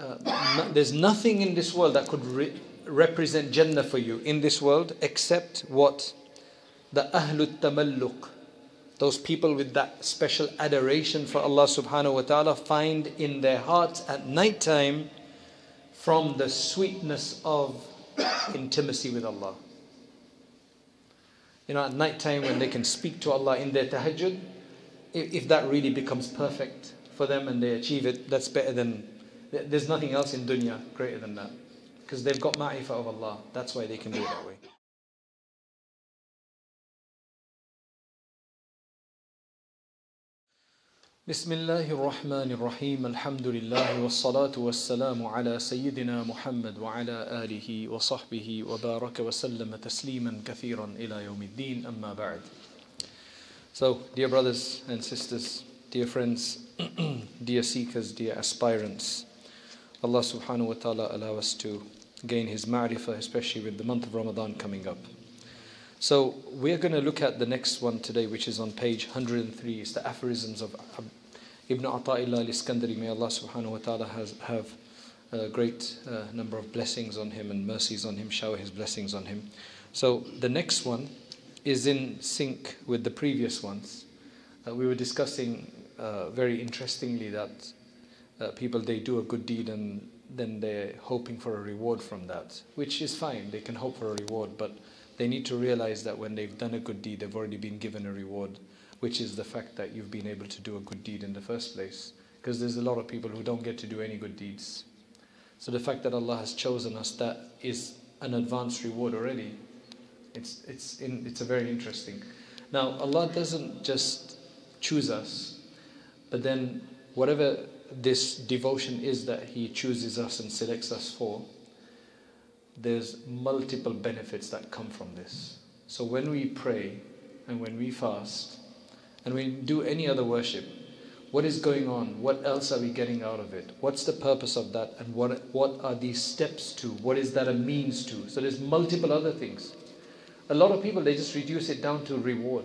uh, no, there's nothing in this world that could re- represent Jannah for you in this world except what the Ahlut Tamalluq, those people with that special adoration for Allah subhanahu wa ta'ala, find in their hearts at night time from the sweetness of intimacy with Allah. You know, at night time when they can speak to Allah in their tahajjud, if, if that really becomes perfect for them and they achieve it, that's better than, there's nothing else in dunya greater than that. Because they've got ma'rifah of Allah. That's why they can do it that way. بسم الله الرحمن الرحيم الحمد لله والصلاة والسلام على سيدنا محمد وعلى آله وصحبه وبارك وسلم تسليما كثيرا إلى يوم الدين أما بعد So, dear brothers and sisters, dear friends, dear seekers, dear aspirants, Allah subhanahu wa ta'ala allow us to gain His ma'rifah, especially with the month of Ramadan coming up. So, we're going to look at the next one today, which is on page 103. It's the aphorisms of Ibn Ata'illah al-Iskandari. May Allah subhanahu wa ta'ala has, have a great uh, number of blessings on him and mercies on him, shower His blessings on him. So, the next one is in sync with the previous ones. Uh, we were discussing uh, very interestingly that uh, people they do a good deed and then they're hoping for a reward from that, which is fine. They can hope for a reward, but they need to realize that when they've done a good deed, they've already been given a reward, which is the fact that you've been able to do a good deed in the first place. Because there's a lot of people who don't get to do any good deeds. So the fact that Allah has chosen us, that is an advanced reward already. It's, it's, in, it's a very interesting. Now, Allah doesn't just choose us, but then whatever this devotion is that He chooses us and selects us for, there's multiple benefits that come from this. So when we pray and when we fast and we do any other worship, what is going on? What else are we getting out of it? What's the purpose of that? And what, what are these steps to? What is that a means to? So there's multiple other things. A lot of people, they just reduce it down to reward.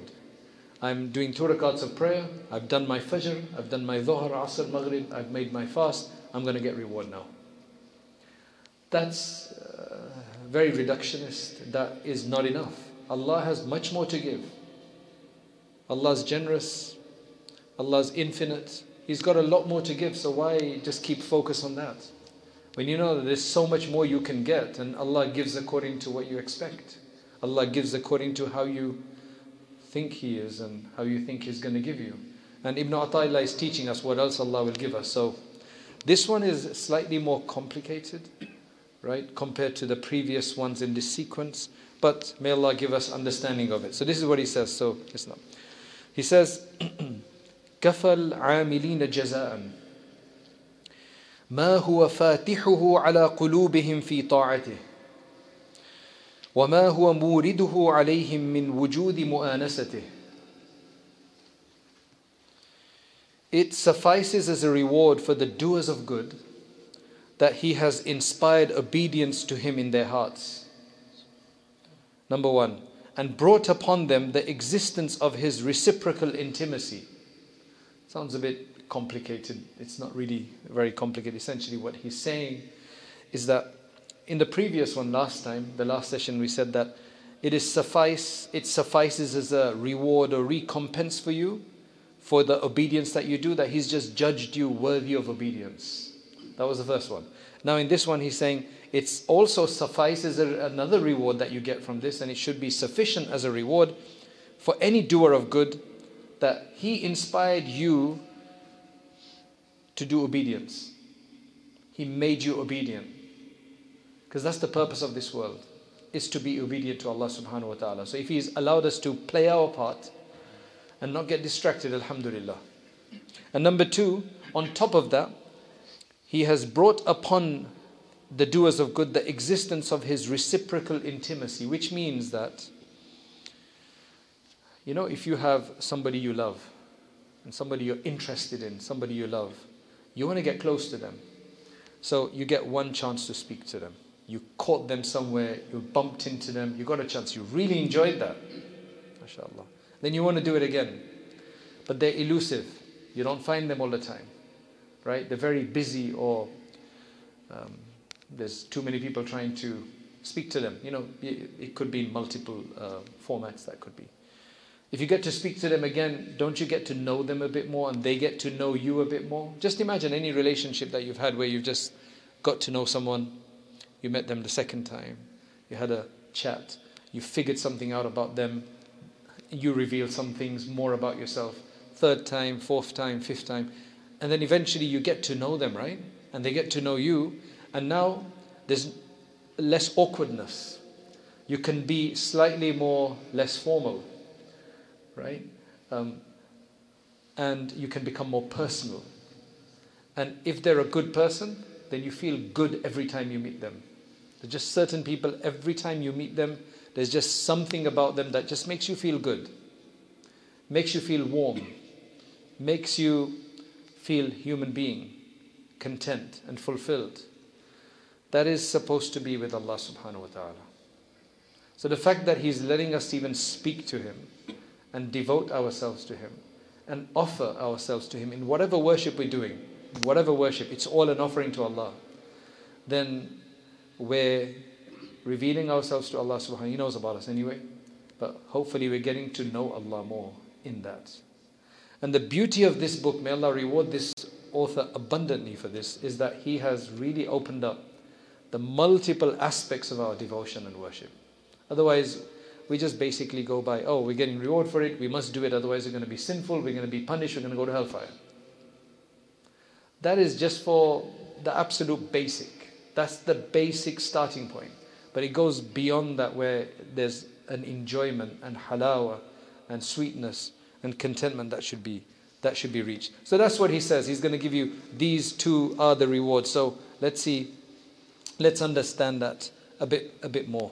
I'm doing two of prayer. I've done my fajr. I've done my dhuhr, asr, maghrib. I've made my fast. I'm going to get reward now. That's uh, very reductionist. That is not enough. Allah has much more to give. Allah is generous. Allah is infinite. He's got a lot more to give. So why just keep focus on that? When you know that there's so much more you can get, and Allah gives according to what you expect. Allah gives according to how you think he is and how you think he's going to give you. And Ibn Ata'illah is teaching us what else Allah will give us. So this one is slightly more complicated, right, compared to the previous ones in this sequence. But may Allah give us understanding of it. So this is what he says. So it's not. He says, كفى العاملين جزاء ما هو فاتحه على قلوبهم في طاعته وما هو مورده عليهم من وجود مؤانسته It suffices as a reward for the doers of good that He has inspired obedience to Him in their hearts. Number one, and brought upon them the existence of His reciprocal intimacy. Sounds a bit complicated. It's not really very complicated. Essentially, what He's saying is that in the previous one last time, the last session, we said that it is suffice, it suffices as a reward or recompense for you for the obedience that you do, that He's just judged you worthy of obedience. That was the first one. Now, in this one, He's saying it also suffices another reward that you get from this, and it should be sufficient as a reward for any doer of good that He inspired you to do obedience. He made you obedient. Because that's the purpose of this world, is to be obedient to Allah subhanahu wa ta'ala. So if He's allowed us to play our part and not get distracted, Alhamdulillah. And number two, on top of that, He has brought upon the doers of good the existence of His reciprocal intimacy, which means that, you know, if you have somebody you love, and somebody you're interested in, somebody you love, you want to get close to them. So you get one chance to speak to them you caught them somewhere, you bumped into them, you got a chance, you really enjoyed that. MashaAllah. Then you want to do it again. But they're elusive. You don't find them all the time. Right? They're very busy or Um, there's too many people trying to speak to them. You know, it could be in multiple uh, formats that could be. If you get to speak to them again, don't you get to know them a bit more and they get to know you a bit more? Just imagine any relationship that you've had where you've just got to know someone, you met them the second time, you had a chat, you figured something out about them, you reveal some things more about yourself. Third time, fourth time, fifth time. And then eventually you get to know them, right? And they get to know you. And now there's less awkwardness. You can be slightly more less formal, right? Um, and you can become more personal. And if they're a good person, then you feel good every time you meet them. There's just certain people, every time you meet them, there's just something about them that just makes you feel good, makes you feel warm, makes you feel human being, content and fulfilled. That is supposed to be with Allah subhanahu wa ta'ala. So the fact that He's letting us even speak to Him and devote ourselves to Him and offer ourselves to Him in whatever worship we're doing, whatever worship, it's all an offering to Allah, then we're revealing ourselves to Allah subhanahu He knows about us anyway. But hopefully we're getting to know Allah more in that. And the beauty of this book, may Allah reward this author abundantly for this, is that he has really opened up the multiple aspects of our devotion and worship. Otherwise, we just basically go by, oh, we're getting reward for it, we must do it, otherwise we're going to be sinful, we're going to be punished, we're going to go to hellfire. That is just for the absolute basic. That's the basic starting point. But it goes beyond that where there's an enjoyment and halawa and sweetness and contentment that should be that should be reached. So that's what he says. He's going to give you these two are the rewards. So let's see, let's understand that a bit a bit more.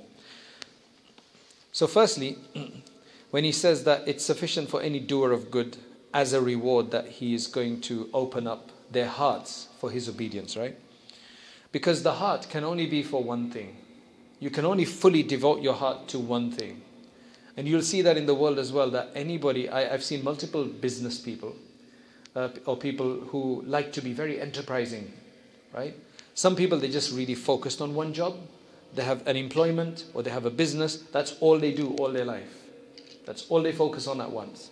So firstly, when he says that it's sufficient for any doer of good as a reward that he is going to open up their hearts for his obedience, right? Because the heart can only be for one thing. You can only fully devote your heart to one thing. And you'll see that in the world as well, that anybody, I, have seen multiple business people uh, or people who like to be very enterprising, right? Some people, they just really focused on one job. They have an employment or they have a business. That's all they do all their life. That's all they focus on at once.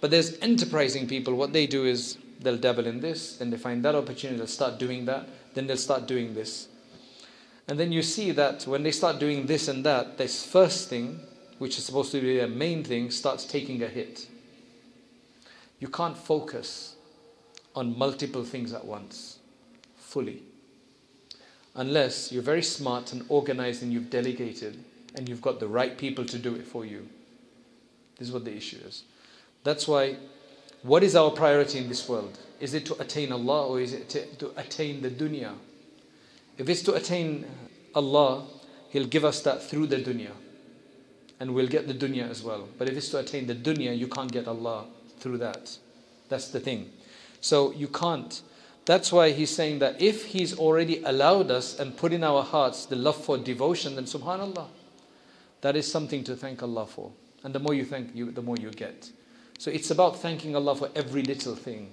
But there's enterprising people, what they do is they'll dabble in this, then they find that opportunity, they'll start doing that, then they'll start doing this. And then you see that when they start doing this and that, this first thing, which is supposed to be their main thing, starts taking a hit. You can't focus on multiple things at once, fully. Unless you're very smart and organized and you've delegated and you've got the right people to do it for you. This is what the issue is. That's why, what is our priority in this world? Is it to attain Allah or is it to, to attain the dunya? If it's to attain Allah, He'll give us that through the dunya. And we'll get the dunya as well. But if it's to attain the dunya, you can't get Allah through that. That's the thing. So you can't. That's why he's saying that if he's already allowed us and put in our hearts the love for devotion, then subhanAllah. That is something to thank Allah for. And the more you thank you, the more you get. So it's about thanking Allah for every little thing.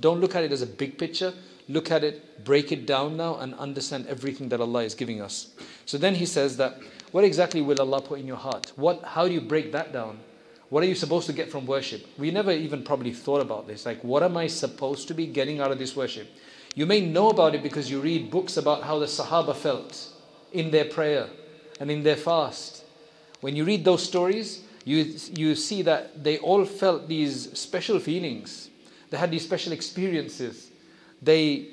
Don't look at it as a big picture. Look at it, break it down now, and understand everything that Allah is giving us. So then he says that what exactly will Allah put in your heart? What, how do you break that down? What are you supposed to get from worship? We never even probably thought about this. Like, what am I supposed to be getting out of this worship? You may know about it because you read books about how the Sahaba felt in their prayer and in their fast. When you read those stories, you, you see that they all felt these special feelings. They had these special experiences they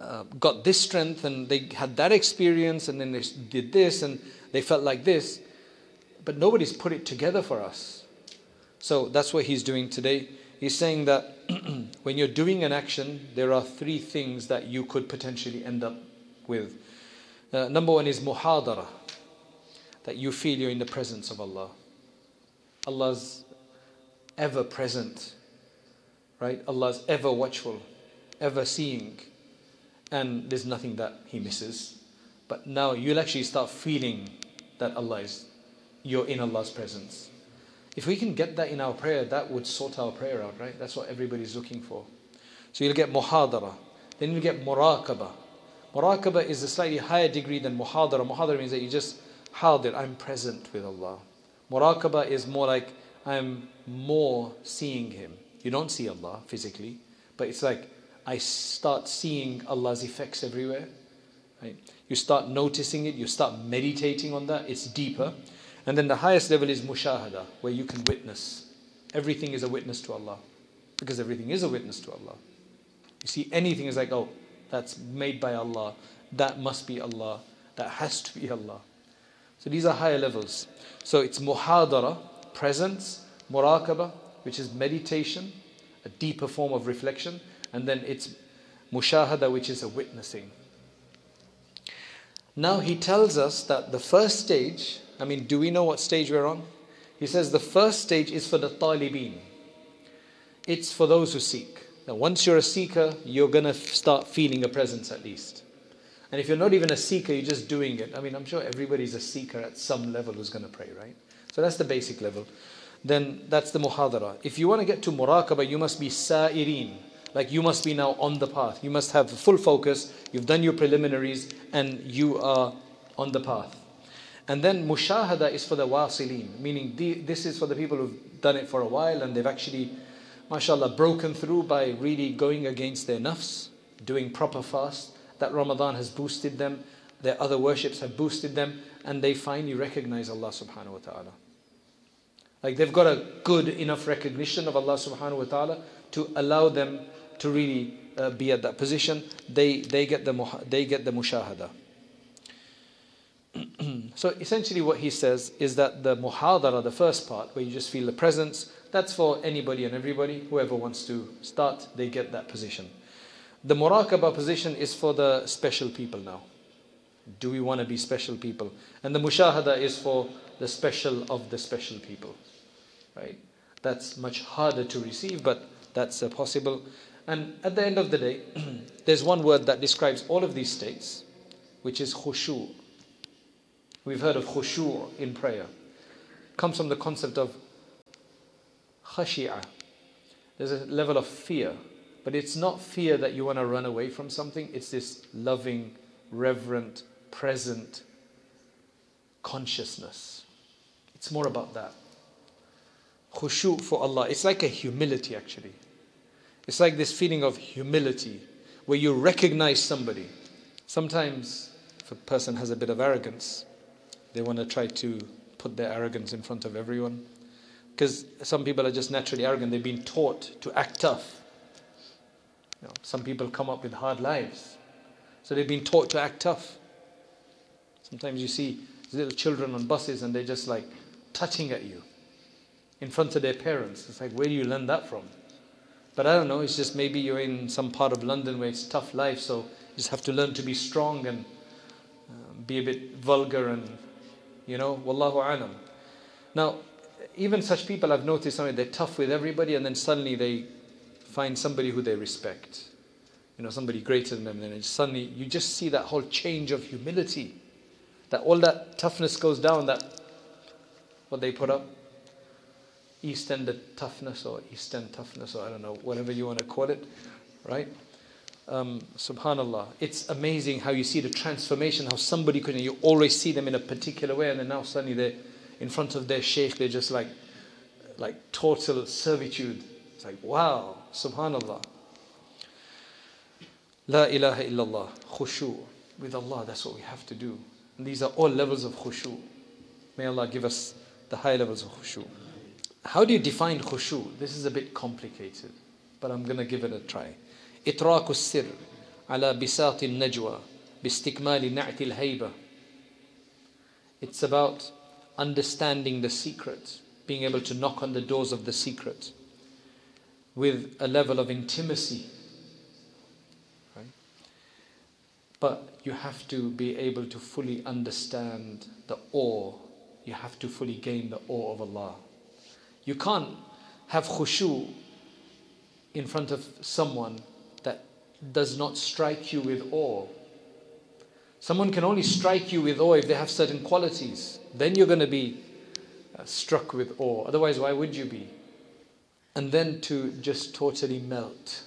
uh, got this strength and they had that experience and then they did this and they felt like this. But nobody's put it together for us. So that's what he's doing today. He's saying that when you're doing an action, there are three things that you could potentially end up with. Uh, number one is muhadara, that you feel you're in the presence of Allah. Allah's ever present right? Allah is ever watchful, ever seeing, and there's nothing that He misses. But now you'll actually start feeling that Allah is, you're in Allah's presence. If we can get that in our prayer, that would sort our prayer out, right? That's what everybody's looking for. So you'll get muhadara, then you'll get muraqaba, Muraqabah is a slightly higher degree than muhadara. Muhadara means that you just hadir, I'm present with Allah. Muraqabah is more like I'm more seeing Him. You don't see Allah physically, but it's like I start seeing Allah's effects everywhere. Right? You start noticing it, you start meditating on that, it's deeper. And then the highest level is mushahada, where you can witness. Everything is a witness to Allah. Because everything is a witness to Allah. You see, anything is like, oh, that's made by Allah. That must be Allah. That has to be Allah. So these are higher levels. So it's muhadara, presence, muraqabah, which is meditation, a deeper form of reflection, and then it's mushahada, which is a witnessing. Now he tells us that the first stage, I mean, do we know what stage we're on? He says the first stage is for the talibin. It's for those who seek. Now, once you're a seeker, you're going to start feeling a presence at least. And if you're not even a seeker, you're just doing it. I mean, I'm sure everybody's a seeker at some level who's going to pray, right? So that's the basic level. Then that's the muhadara. If you want to get to muraqabah, you must be sa'irin. Like you must be now on the path. You must have full focus. You've done your preliminaries and you are on the path. And then mushahada is for the wasilin, meaning the, this is for the people who've done it for a while and they've actually, mashallah, broken through by really going against their nafs, doing proper fast. That Ramadan has boosted them, their other worships have boosted them, and they finally recognize Allah subhanahu wa ta'ala. Like they've got a good enough recognition of Allah subhanahu wa ta'ala to allow them to really uh, be at that position. They, they, get the, they get the mushahada. so essentially what he says is that the muhadara, the first part, where you just feel the presence, that's for anybody and everybody. Whoever wants to start, they get that position. The muraqabah position is for the special people now. Do we want to be special people? And the mushahada is for the special of the special people. Right? That's much harder to receive, but that's uh, possible. And at the end of the day, there's one word that describes all of these states, which is khushu. We've heard of khushu in prayer. Comes from the concept of khashi'ah. There's a level of fear, but it's not fear that you want to run away from something. It's this loving, reverent, present consciousness. It's more about that. Khushu for Allah. It's like a humility actually. It's like this feeling of humility where you recognize somebody. Sometimes, if a person has a bit of arrogance, they want to try to put their arrogance in front of everyone. Because some people are just naturally arrogant. They've been taught to act tough. You know, some people come up with hard lives. So they've been taught to act tough. Sometimes you see little children on buses and they're just like touching at you in front of their parents. It's like, where do you learn that from? But I don't know, it's just maybe you're in some part of London where it's tough life, so you just have to learn to be strong and uh, be a bit vulgar and you know, wallahu alam. Now, even such people I've noticed, I mean, they're tough with everybody and then suddenly they find somebody who they respect. You know, somebody greater than them, and suddenly you just see that whole change of humility. That all that toughness goes down, that what they put up. East End toughness or East End toughness or I don't know, whatever you want to call it, right? um, subhanallah, it's amazing how you see the transformation, how somebody could, you always see them in a particular way, and then now suddenly they're in front of their sheikh, they're just like, like total servitude. It's like, wow, subhanallah. La ilaha illallah, khushu. With Allah, that's what we have to do. And these are all levels of khushu. May Allah give us the high levels of khushu. How do you define khushu? This is a bit complicated, but I'm going to give it a try. إطراق السر على بساط النجوى باستكمال نعت الهيبة It's about understanding the secret, being able to knock on the doors of the secret with a level of intimacy. Right? But you have to be able to fully understand the awe. you have to fully gain the awe of Allah. You can't have khushu in front of someone that does not strike you with awe. Someone can only strike you with awe if they have certain qualities. Then you're going to be uh, struck with awe. Otherwise, why would you be? And then to just totally melt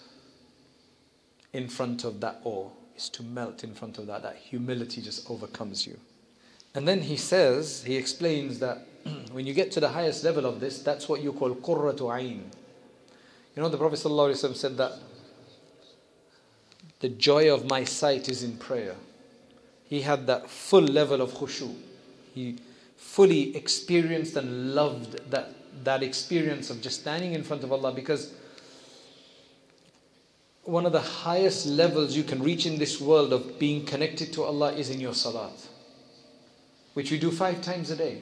in front of that awe. is to melt in front of that. That humility just overcomes you. And then he says, he explains that when you get to the highest level of this, that's what you call qurratu ayn. You know, the Prophet ﷺ said that the joy of my sight is in prayer. He had that full level of khushu. He fully experienced and loved that, that experience of just standing in front of Allah because one of the highest levels you can reach in this world of being connected to Allah is in your salat, which we do five times a day.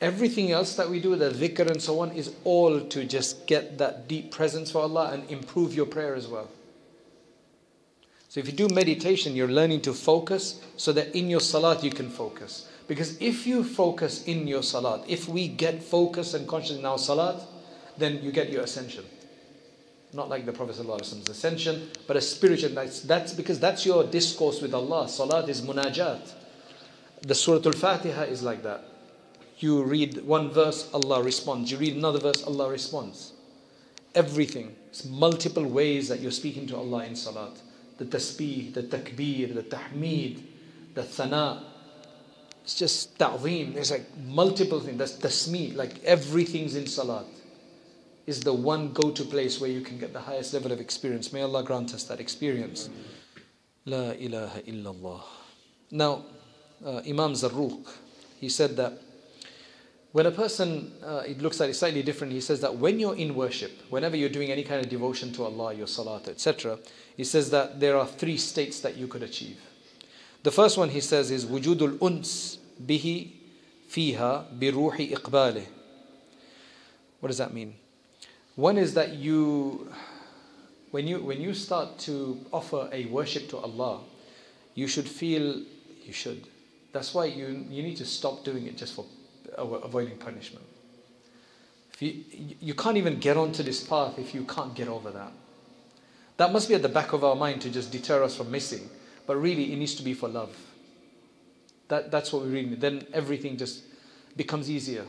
Everything else that we do, the dhikr and so on, is all to just get that deep presence for Allah and improve your prayer as well. So if you do meditation, you're learning to focus so that in your salat you can focus. Because if you focus in your salat, if we get focus and conscious in our salat, then you get your ascension. Not like the Prophet Prophet's ascension, but a spiritual. That's, that's because that's your discourse with Allah. Salat is munajat. The Surah Al Fatiha is like that. You read one verse, Allah responds. You read another verse, Allah responds. Everything. It's multiple ways that you're speaking to Allah in salat. The tasbih, the takbir, the tahmeed, the thana. It's just ta'zeem. There's like multiple things. That's tasmi. Like everything's in salat is the one go to place where you can get the highest level of experience. May Allah grant us that experience. La ilaha illallah. Now, uh, Imam Zarruq, he said that when a person, uh, it looks like it's slightly different, he says that when you're in worship, whenever you're doing any kind of devotion to Allah, your salat, etc., he says that there are three states that you could achieve. The first one he says is wujudul uns bihi fiha biruhi iqbalih. What does that mean? One is that you, when you, when you start to offer a worship to Allah, you should feel, you should. That's why you, you need to stop doing it just for avoiding punishment. If you, you can't even get onto this path if you can't get over that. That must be at the back of our mind to just deter us from missing. But really, it needs to be for love. That, that's what we really need. Then everything just becomes easier.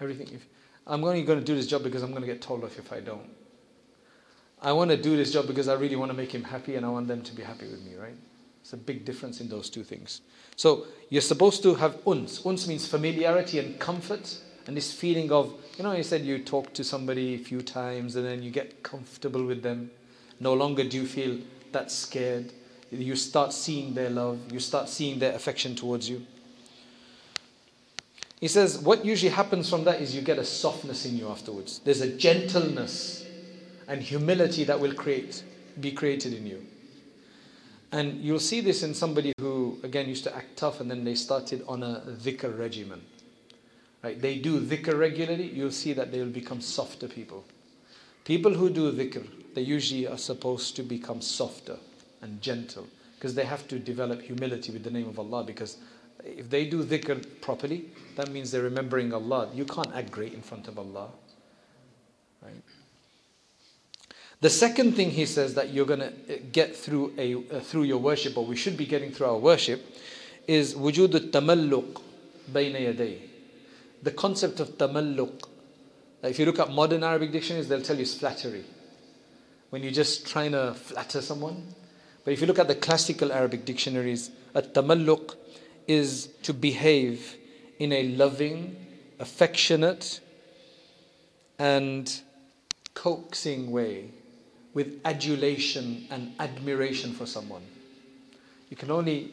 Everything. If, I'm only going to do this job because I'm going to get told off if I don't. I want to do this job because I really want to make him happy and I want them to be happy with me, right? It's a big difference in those two things. So you're supposed to have uns. Uns means familiarity and comfort and this feeling of, you know, you said you talk to somebody a few times and then you get comfortable with them. No longer do you feel that scared. You start seeing their love, you start seeing their affection towards you. He says, what usually happens from that is you get a softness in you afterwards. There's a gentleness and humility that will create, be created in you. And you'll see this in somebody who, again, used to act tough and then they started on a dhikr regimen. Right? They do dhikr regularly, you'll see that they will become softer people. People who do dhikr, they usually are supposed to become softer and gentle because they have to develop humility with the name of Allah because if they do dhikr properly, that means they're remembering Allah. You can't act great in front of Allah. Right? The second thing he says that you're going to get through a uh, through your worship, or we should be getting through our worship, is wujud al-tamalluq bayna yaday. The concept of tamalluq. If you look at modern Arabic dictionaries, they'll tell you it's flattery. When you're just trying to flatter someone. But if you look at the classical Arabic dictionaries, a tamalluq is to behave in a loving, affectionate, and coaxing way with adulation and admiration for someone. You can only,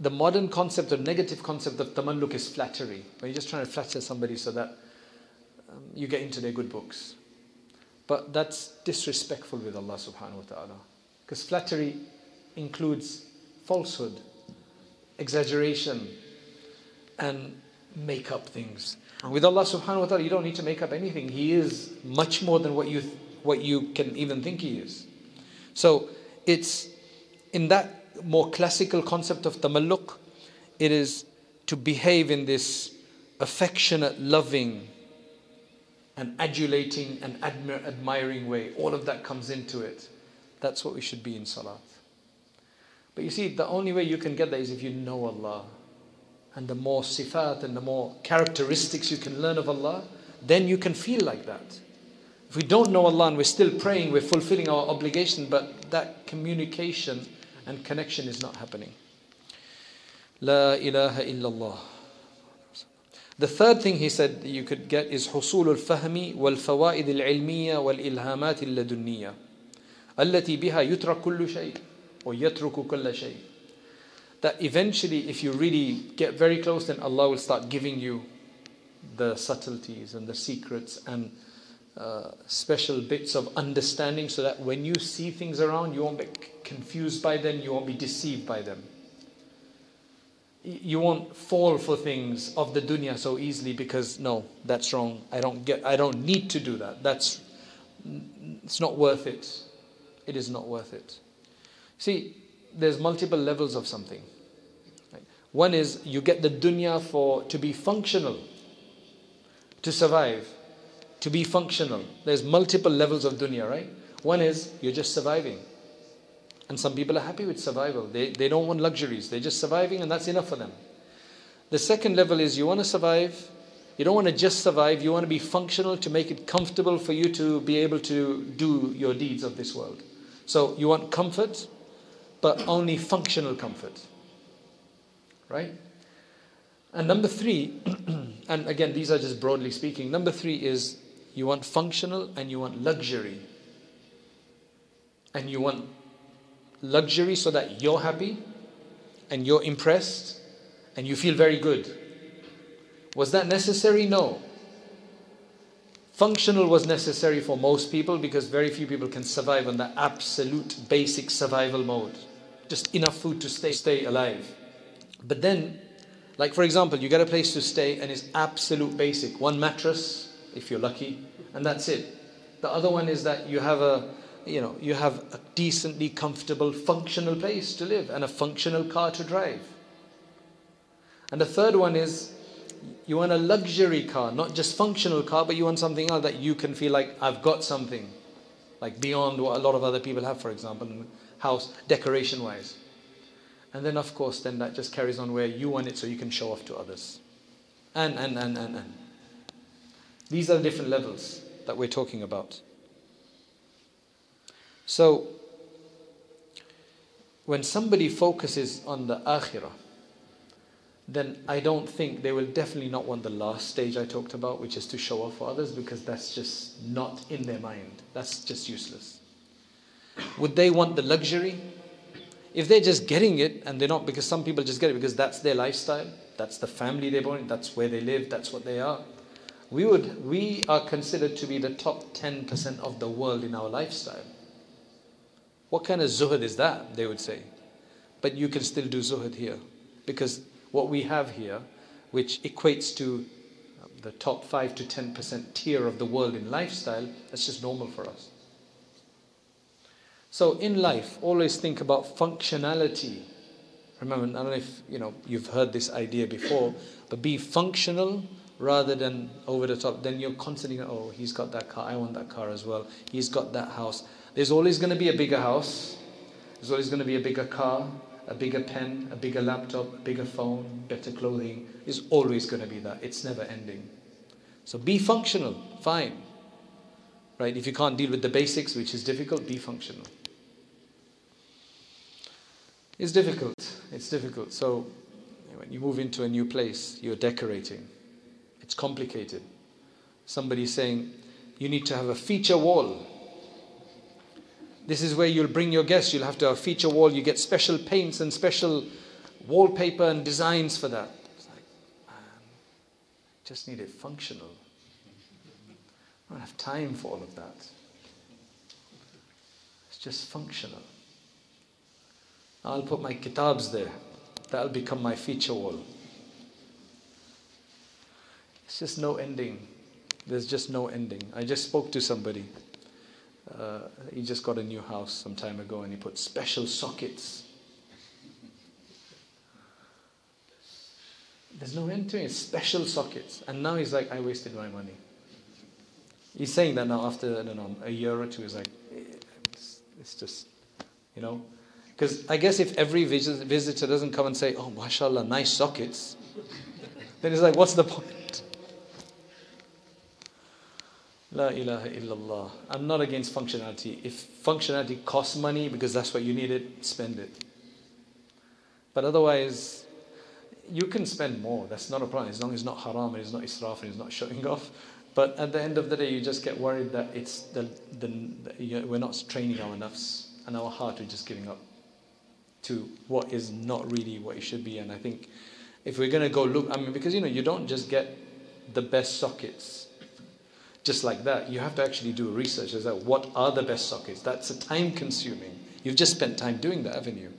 the modern concept or negative concept of tamalluk is flattery, where you're just trying to flatter somebody so that um, you get into their good books. But that's disrespectful with Allah subhanahu wa ta'ala. Because flattery includes falsehood exaggeration, and make up things. With Allah subhanahu wa ta'ala, you don't need to make up anything. He is much more than what you, what you can even think He is. So it's in that more classical concept of tamalluk, it is to behave in this affectionate, loving, and adulating and admir- admiring way. All of that comes into it. That's what we should be in salat. But you see, the only way you can get there is if you know Allah. And the more sifat and the more characteristics you can learn of Allah, then you can feel like that. If we don't know Allah and we're still praying, we're fulfilling our obligation, but that communication and connection is not happening. La ilaha illallah. The third thing he said that you could get is حصول الفهم والفوائد العلمية والإلهامات اللدنية التي بها يترك كل شيء ويترك كل شيء that eventually if you really get very close then Allah will start giving you the subtleties and the secrets and uh, special bits of understanding so that when you see things around, you won't be confused by them, you won't be deceived by them. You won't fall for things of the dunya so easily because no, that's wrong. I don't get I don't need to do that. That's it's not worth it. It is not worth it. See, there's multiple levels of something. One is you get the dunya for to be functional, to survive to be functional. There's multiple levels of dunya, right? One is you're just surviving. And some people are happy with survival. They, they don't want luxuries. They're just surviving and that's enough for them. The second level is you want to survive. You don't want to just survive. You want to be functional to make it comfortable for you to be able to do your deeds of this world. So you want comfort, but only functional comfort. Right? And number three, and again, these are just broadly speaking. Number three is you want functional and you want luxury. And you want luxury so that you're happy and you're impressed and you feel very good. Was that necessary? No. Functional was necessary for most people because very few people can survive on the absolute basic survival mode. Just enough food to stay, stay alive. But then, like for example, you get a place to stay and it's absolute basic. One mattress, if you're lucky, and that's it. The other one is that you have a you know you have a decently comfortable functional place to live and a functional car to drive. And the third one is you want a luxury car, not just functional car, but you want something else that you can feel like I've got something, like beyond what a lot of other people have, for example, house decoration wise. And then of course then that just carries on where you want it so you can show off to others. And and and and and. These are the different levels that we're talking about. So, when somebody focuses on the akhirah, then I don't think they will definitely not want the last stage I talked about, which is to show off for others, because that's just not in their mind. That's just useless. Would they want the luxury? If they're just getting it and they're not, because some people just get it because that's their lifestyle, that's the family they're born in, that's where they live, that's what they are we, would, we are considered to be the top 10% of the world in our lifestyle. What kind of zuhud is that? They would say. But you can still do zuhud here. Because what we have here, which equates to the top 5 to 10% tier of the world in lifestyle, that's just normal for us. So in life, always think about functionality. Remember, I don't know if you know you've heard this idea before, but be functional rather than over the top, then you're constantly oh, he's got that car, I want that car as well. He's got that house. There's always going to be a bigger house. There's always going to be a bigger car, a bigger pen, a bigger laptop, a bigger phone, better clothing. There's always going to be that. It's never ending. So be functional, fine. Right? If you can't deal with the basics, which is difficult, be functional. It's difficult. It's difficult. So when you move into a new place, you're decorating. It's complicated. Somebody saying, you need to have a feature wall. This is where you'll bring your guests. You'll have to have a feature wall. You get special paints and special wallpaper and designs for that. It's like, man, just need it functional. I don't have time for all of that. It's just functional. I'll put my kitabs there. That'll become my feature wall. It's just no ending. There's just no ending. I just spoke to somebody. Uh, he just got a new house some time ago and he put special sockets. There's no end to it. Special sockets. And now he's like, I wasted my money. He's saying that now after, I don't know, a year or two. He's like, it's, it's just, you know. Because I guess if every visitor doesn't come and say, oh, mashallah, nice sockets, then he's like, what's the point? La ilaha illallah. I'm not against functionality. If functionality costs money because that's what you need it, spend it. But otherwise, you can spend more. That's not a problem. As long as it's not haram and it's not israf and it's not showing off. But at the end of the day, you just get worried that it's the, the, the we're not training our nafs and our heart are just giving up to what is not really what it should be. And I think if we're going to go look, I mean, because you know, you don't just get the best sockets just like that. You have to actually do research as to what are the best sockets. That's a time consuming. You've just spent time doing that, haven't you?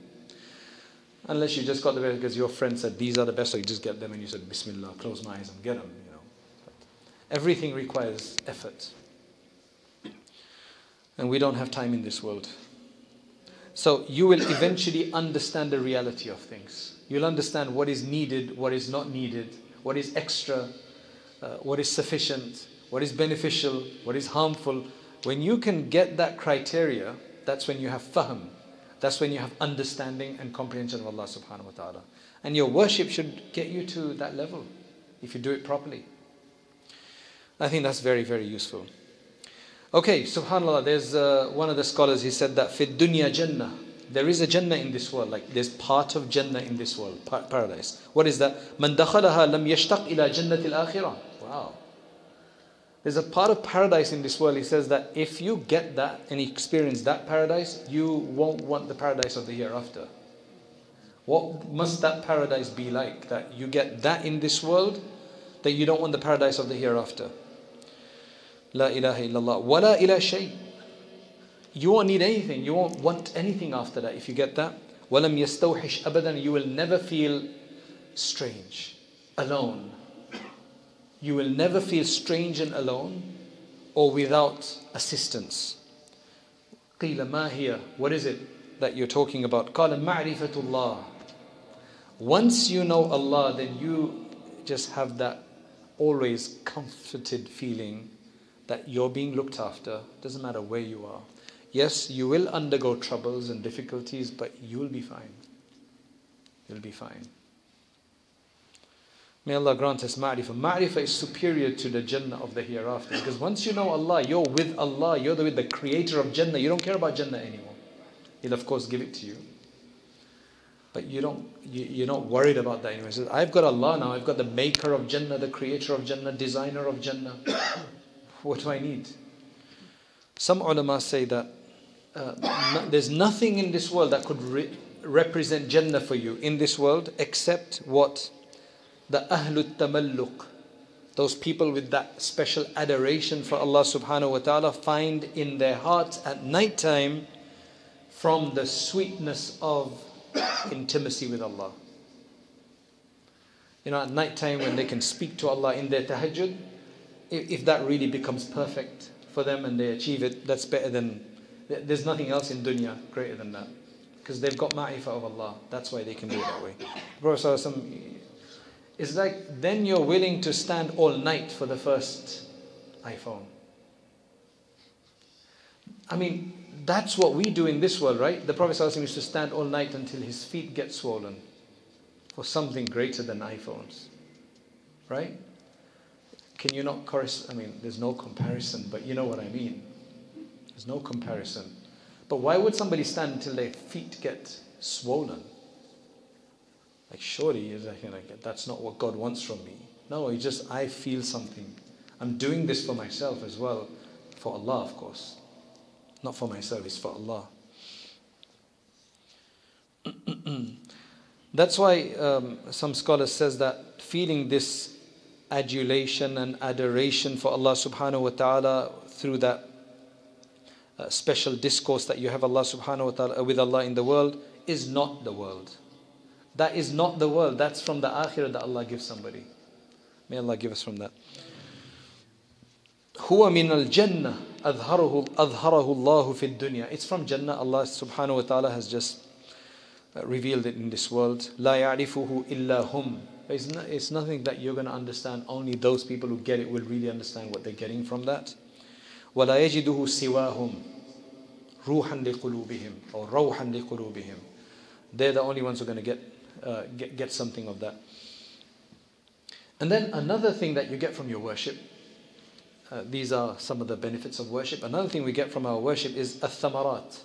Unless you just got the best because your friend said these are the best, so you just get them and you said Bismillah, close my eyes and get them. You know, but everything requires effort, and we don't have time in this world. So you will eventually understand the reality of things. You'll understand what is needed, what is not needed, what is extra, uh, what is sufficient, what is beneficial, what is harmful. When you can get that criteria, that's when you have fahm. That's when you have understanding and comprehension of Allah subhanahu wa ta'ala. And your worship should get you to that level if you do it properly. I think that's very, very useful. Okay, subhanAllah, there's uh, one of the scholars, he said that fit dunya jannah. There is a Jannah in this world, like there's part of Jannah in this world, paradise. What is that? Man dakhalaha lam yashtaq ila jannatil akhirah. Wow. There's a part of paradise in this world. He says that if you get that and experience that paradise, you won't want the paradise of the hereafter. What must that paradise be like? That you get that in this world, that you don't want the paradise of the hereafter. La ilaha illallah. Wala ila shay. You won't need anything. You won't want anything after that if you get that. Walam yastawhish abadan. You will never feel strange, alone. You will never feel strange and alone or without assistance. قيل ما هي? What is it that you're talking about? قال معرفة الله. Once you know Allah, then you just have that always comforted feeling that you're being looked after. Doesn't matter where you are. Yes, you will undergo troubles and difficulties, but you'll be fine. You'll be fine. May Allah grant us ma'rifah. Ma'rifah is superior to the Jannah of the hereafter. Because once you know Allah, you're with Allah, you're with the creator of Jannah. You don't care about Jannah anymore. He'll of course give it to you. But you don't, you, are not worried about that anymore. Says, I've got Allah now, I've got the maker of Jannah, the creator of Jannah, designer of Jannah. what do I need? Some ulama say that uh, no, there's nothing in this world that could re- represent Jannah for you in this world except what the Ahlul Tamalluk, those people with that special adoration for Allah subhanahu wa ta'ala, find in their hearts at night time from the sweetness of intimacy with Allah. You know, at night time when they can speak to Allah in their tahajjud, if, that really becomes perfect for them and they achieve it, that's better than. There's nothing else in dunya greater than that. Because they've got ma'rifah of Allah. That's why they can do it that way. Prophet it's like then you're willing to stand all night for the first iPhone. I mean, that's what we do in this world, right? The Prophet ﷺ used to stand all night until his feet get swollen for something greater than iPhones, right? Can you not? I mean, there's no comparison, but you know what I mean. There's no comparison. But why would somebody stand until their feet get swollen? Like, surely like, that's not what God wants from me. No, it's just I feel something. I'm doing this for myself as well. For Allah, of course. Not for myself, it's for Allah. That's why um, some scholars says that feeling this adulation and adoration for Allah subhanahu wa ta'ala through that uh, special discourse that you have Allah subhanahu wa ta'ala with Allah in the world is not the world. That is not the world. That's from the akhirah that Allah gives somebody. May Allah give us from that. هو من الجنة أظهره أظهره الله في الدنيا. It's from Jannah. Allah subhanahu wa ta'ala has just uh, revealed it in this world. لا يعرفه إلا هم. It's, not, it's nothing that you're going to understand. Only those people who get it will really understand what they're getting from that. ولا يجده سواهم روحا لقلوبهم or روحا لقلوبهم. They're the only ones who are going to get uh, get, get something of that. And then another thing that you get from your worship uh, these are some of the benefits of worship. Another thing we get from our worship is athamarat,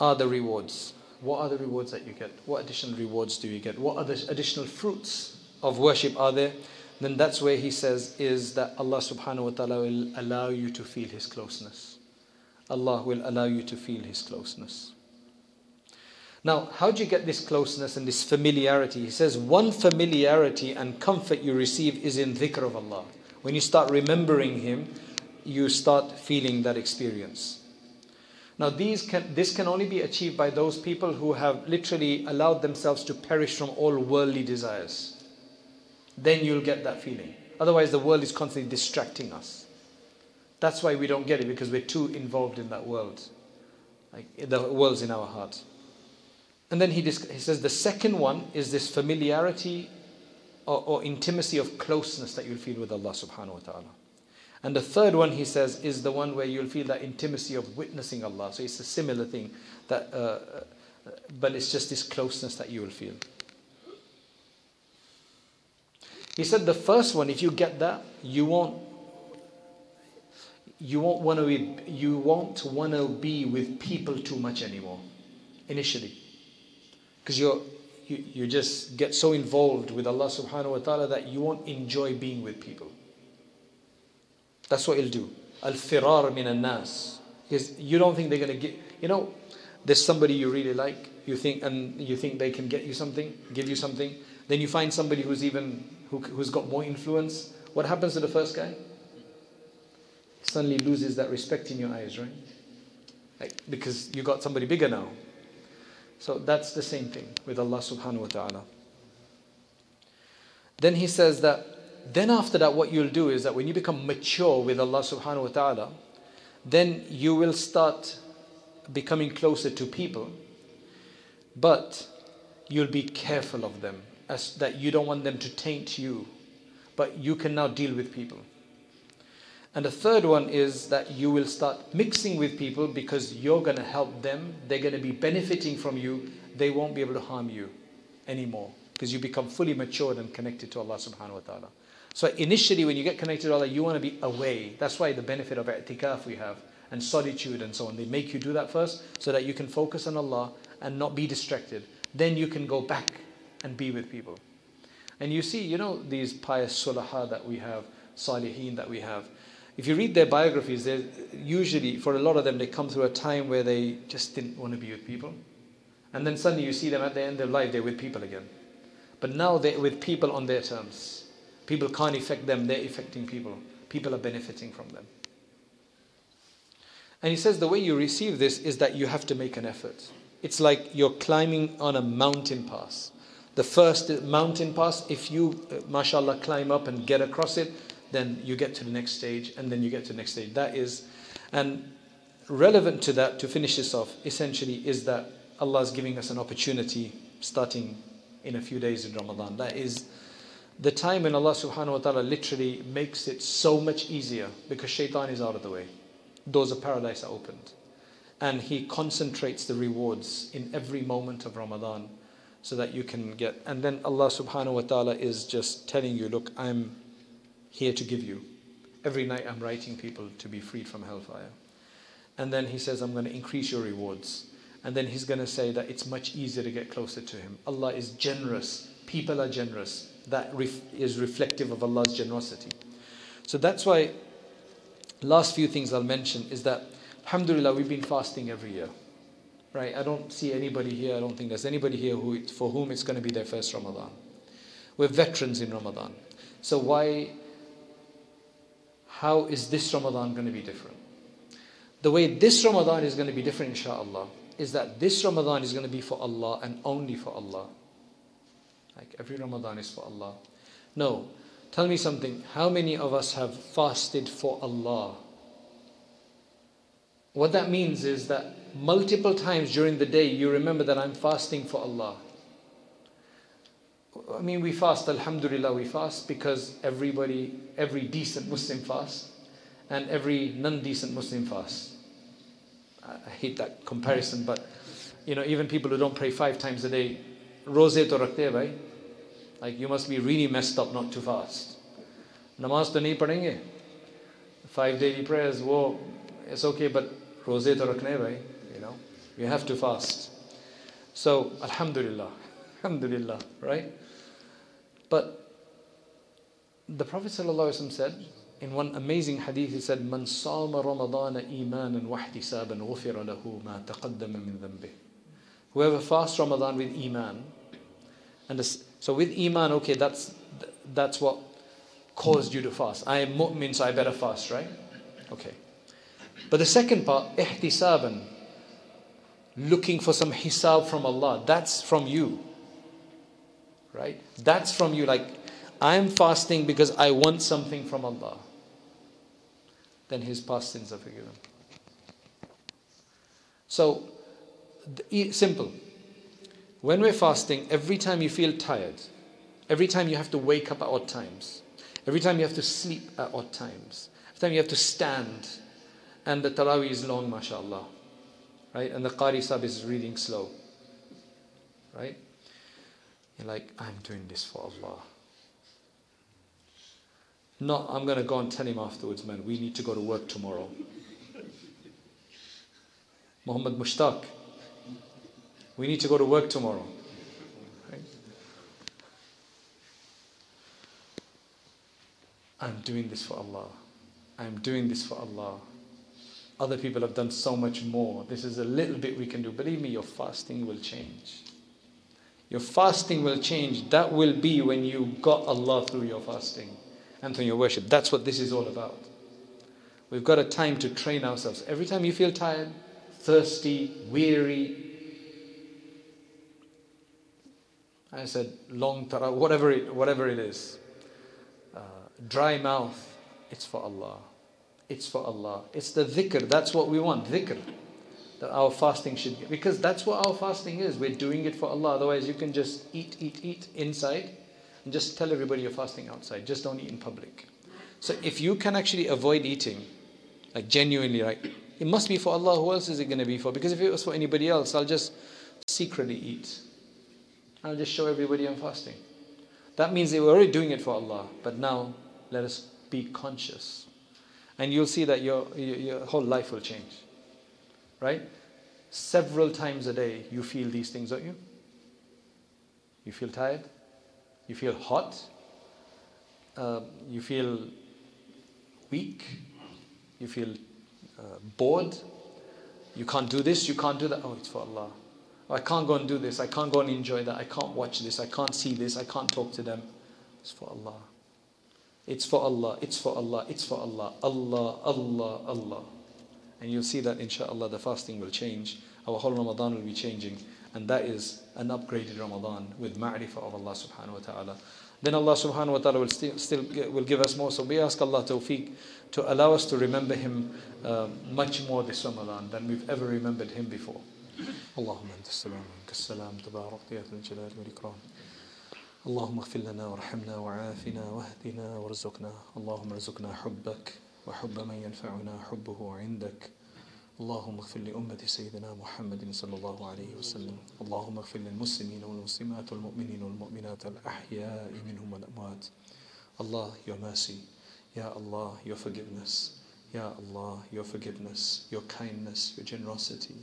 are the rewards. What are the rewards that you get? What additional rewards do you get? What other additional fruits of worship are there? Then that's where he says is that Allah subhanahu wa ta'ala will allow you to feel his closeness. Allah will allow you to feel his closeness. Now, how do you get this closeness and this familiarity? He says, one familiarity and comfort you receive is in dhikr of Allah. When you start remembering Him, you start feeling that experience. Now, these can, this can only be achieved by those people who have literally allowed themselves to perish from all worldly desires. Then you'll get that feeling. Otherwise, the world is constantly distracting us. That's why we don't get it because we're too involved in that world. Like the world's in our heart. And then he, he says the second one is this familiarity or, or intimacy of closeness that you'll feel with Allah subhanahu wa ta'ala. And the third one, he says, is the one where you'll feel that intimacy of witnessing Allah. So it's a similar thing, that, uh, uh, but it's just this closeness that you will feel. He said the first one, if you get that, you won't you won't want to be, you won't want to be with people too much anymore initially because you're you, you just get so involved with Allah subhanahu wa ta'ala that you won't enjoy being with people. That's what he'll do. Al firar min nas. You don't think they're gonna get you know, there's somebody you really like, you think and you think they can get you something, give you something, then you find somebody who's even who, who's got more influence. What happens to the first guy? Suddenly loses that respect in your eyes, right? Like, because you got somebody bigger now. So that's the same thing with Allah subhanahu wa ta'ala. Then he says that, then after that, what you'll do is that when you become mature with Allah subhanahu wa ta'ala, then you will start becoming closer to people, but you'll be careful of them, as that you don't want them to taint you, but you can now deal with people. And the third one is that you will start mixing with people because you're going to help them. They're going to be benefiting from you. They won't be able to harm you anymore because you become fully matured and connected to Allah subhanahu wa ta'ala. So initially when you get connected to Allah, you want to be away. That's why the benefit of i'tikaf we have and solitude and so on. They make you do that first so that you can focus on Allah and not be distracted. Then you can go back and be with people. And you see, you know, these pious sulaha that we have, salihin that we have, if you read their biographies, usually, for a lot of them, they come through a time where they just didn't want to be with people. And then suddenly you see them at the end of life, they're with people again. But now they're with people on their terms. People can't affect them, they're affecting people. People are benefiting from them. And he says the way you receive this is that you have to make an effort. It's like you're climbing on a mountain pass. The first mountain pass, if you, uh, mashallah, climb up and get across it, then you get to the next stage, and then you get to the next stage. That is, and relevant to that, to finish this off, essentially is that Allah is giving us an opportunity starting in a few days in Ramadan. That is the time when Allah subhanahu wa ta'ala literally makes it so much easier because shaitan is out of the way. Doors of paradise are opened. And He concentrates the rewards in every moment of Ramadan so that you can get. And then Allah subhanahu wa ta'ala is just telling you, look, I'm here to give you. Every night I'm writing people to be freed from hellfire. And then he says, I'm going to increase your rewards. And then he's going to say that it's much easier to get closer to him. Allah is generous. People are generous. That ref- is reflective of Allah's generosity. So that's why, last few things I'll mention is that, alhamdulillah, we've been fasting every year. Right? I don't see anybody here, I don't think there's anybody here who, for whom it's going to be their first Ramadan. We're veterans in Ramadan. So why how is this Ramadan going to be different? The way this Ramadan is going to be different, inshallah, is that this Ramadan is going to be for Allah and only for Allah. Like every Ramadan is for Allah. No. Tell me something. How many of us have fasted for Allah? What that means is that multiple times during the day you remember that I'm fasting for Allah. I mean, we fast, alhamdulillah, we fast because everybody, every decent Muslim fasts and every non decent Muslim fasts. I hate that comparison, but you know, even people who don't pray five times a day, rose to rakhte bhai. Like, you must be really messed up not to fast. Namaz to nahi padenge. five daily prayers, whoa, it's okay, but roze to rakhne bhai, you know, you have to fast. So, alhamdulillah, alhamdulillah, right? But the Prophet ﷺ said in one amazing hadith, he said, "Man sama Ramadan imanan wa ihtisaban ghufira lahu ma taqaddama min dhanbih." Whoever fasts Ramadan with iman, and so with iman, okay, that's that's what caused you to fast. I am mu'min, so I better fast, right? Okay. But the second part, ihtisaban, looking for some hisab from Allah, that's from you. Right? That's from you. Like, I'm fasting because I want something from Allah. Then his past sins are forgiven. So, simple. When we're fasting, every time you feel tired, every time you have to wake up at odd times, every time you have to sleep at odd times, every time you have to stand, and the Taraweeh is long, mashallah, right? And the Qari Sab is reading slow, right? You're like, I'm doing this for Allah. Not, I'm going to go and tell him afterwards, man, we need to go to work tomorrow. Muhammad Mushtaq, we need to go to work tomorrow. I'm doing this for Allah. I'm doing this for Allah. Other people have done so much more. This is a little bit we can do. Believe me, your fasting will change. Your fasting will change. That will be when you got Allah through your fasting and through your worship. That's what this is all about. We've got a time to train ourselves. Every time you feel tired, thirsty, weary, I said long tara, whatever it, whatever it is, uh, dry mouth, it's for Allah. It's for Allah. It's the dhikr. That's what we want. Dhikr. That our fasting should be. Because that's what our fasting is. We're doing it for Allah. Otherwise, you can just eat, eat, eat inside and just tell everybody you're fasting outside. Just don't eat in public. So if you can actually avoid eating, like genuinely, like, it must be for Allah. Who else is it going to be for? Because if it was for anybody else, I'll just secretly eat. I'll just show everybody I'm fasting. That means they were already doing it for Allah. But now, let us be conscious and you'll see that your, your, your whole life will change. Right? Several times a day, you feel these things, don't you? You feel tired, you feel hot, uh, you feel weak, you feel uh, bored, you can't do this, you can't do that. Oh, it's for Allah. Oh, I can't go and do this, I can't go and enjoy that, I can't watch this, I can't see this, I can't talk to them. It's for Allah. It's for Allah, it's for Allah, it's for Allah. Allah, Allah, Allah. And you'll see that inshallah the fasting will change. Our whole Ramadan will be changing. And that is an upgraded Ramadan with ma'rifah of Allah subhanahu wa ta'ala. Then Allah subhanahu wa ta'ala will still, still will give us more. So we ask Allah tawfiq to allow us to remember Him uh, much more this Ramadan than we've ever remembered Him before. اللهم انت السلام ومنك السلام تبارك يا ذا الجلال والاكرام اللهم اغفر لنا وارحمنا وعافنا واهدنا وارزقنا اللهم ارزقنا حبك وحب من ينفعنا حبه عندك اللهم اغفر لأمة سيدنا محمد صلى الله عليه وسلم اللهم اغفر للمسلمين والمسلمات والمؤمنين والمؤمنات الأحياء منهم والأموات Allah your mercy Ya Allah your forgiveness Ya Allah your forgiveness your kindness your generosity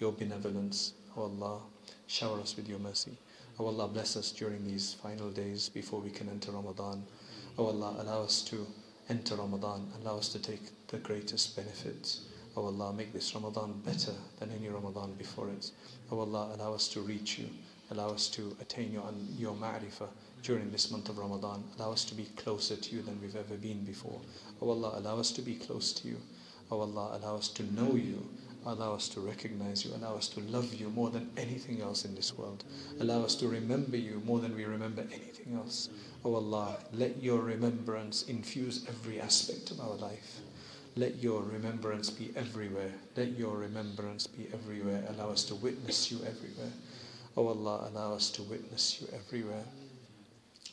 your benevolence O Allah shower us with your mercy Oh Allah, bless us during these final days before we can enter Ramadan. Oh Allah, allow us to enter Ramadan. Allow us to take the greatest benefits. Oh Allah, make this Ramadan better than any Ramadan before it. Oh Allah, allow us to reach you. Allow us to attain your, your ma'rifah during this month of Ramadan. Allow us to be closer to you than we've ever been before. Oh Allah, allow us to be close to you. Oh Allah, allow us to know you. Allow us to recognize you. Allow us to love you more than anything else in this world. Allow us to remember you more than we remember anything else. Oh Allah, let your remembrance infuse every aspect of our life. Let your remembrance be everywhere. Let your remembrance be everywhere. Allow us to witness you everywhere. Oh Allah, allow us to witness you everywhere.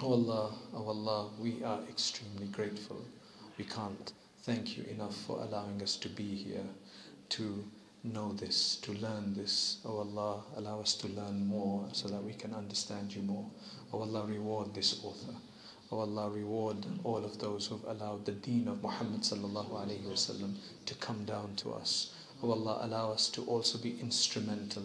Oh Allah, oh Allah, we are extremely grateful. We can't thank you enough for allowing us to be here to know this, to learn this. Oh Allah, allow us to learn more so that we can understand you more. Oh Allah, reward this author. O Allah, reward all of those who have allowed the deen of Muhammad sallallahu alayhi wasallam to come down to us. O Allah, allow us to also be instrumental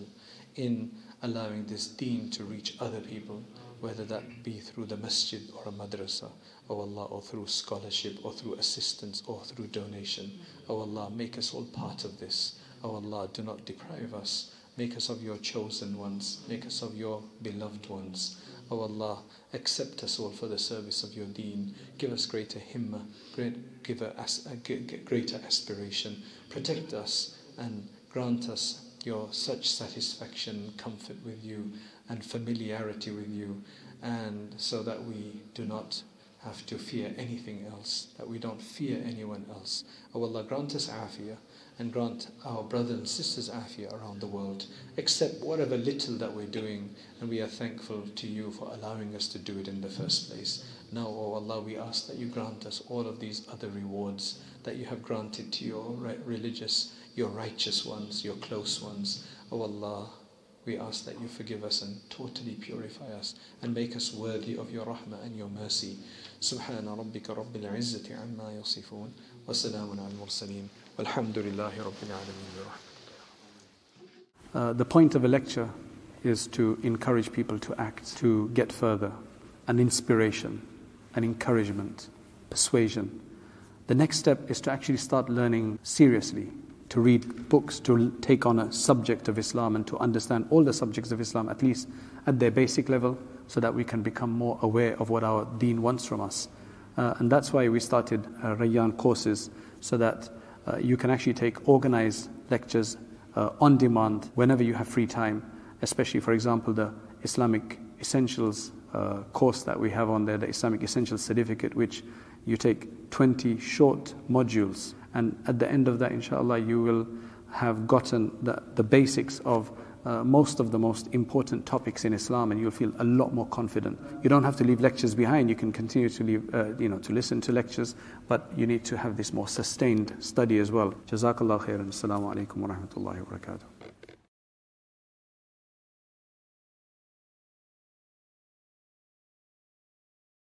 in allowing this deen to reach other people, whether that be through the masjid or a madrasa, O Allah, or through scholarship, or through assistance, or through donation. O Allah, make us all part of this. O Allah, do not deprive us. Make us of your chosen ones. Make us of your beloved ones. O Allah, accept us all for the service of your deen. Give us greater himmah, great, give us a uh, greater aspiration. Protect us and grant us your such satisfaction comfort with you and familiarity with you and so that we do not have to fear anything else, that we don't fear anyone else. O Allah, grant us afiyah and grant our brothers and sisters afiyah around the world. Accept whatever little that we're doing, and we are thankful to you for allowing us to do it in the first place. Now, O Allah, we ask that you grant us all of these other rewards that you have granted to your religious, your righteous ones, your close ones. O Allah, we ask that you forgive us and totally purify us and make us worthy of your rahmah and your mercy. سبحان ربك رب العزة عما يصفون وسلام على المرسلين Alhamdulillahi Rabbil Alameen. Uh, the point of a lecture is to encourage people to act, to get further, an inspiration, an encouragement, persuasion. The next step is to actually start learning seriously, to read books, to take on a subject of Islam and to understand all the subjects of Islam, at least at their basic level, so that we can become more aware of what our deen wants from us. Uh, and that's why we started uh, Rayyan courses, so that uh, you can actually take organized lectures uh, on demand whenever you have free time, especially, for example, the Islamic Essentials uh, course that we have on there, the Islamic Essentials Certificate, which you take 20 short modules. And at the end of that, inshallah, you will have gotten the, the basics of uh, most of the most important topics in Islam, and you'll feel a lot more confident. You don't have to leave lectures behind. You can continue to leave, uh, you know, to listen to lectures, but you need to have this more sustained study as well. Jazakallah khairan. Assalamu alaikum wa rahmatullahi wa barakatuh.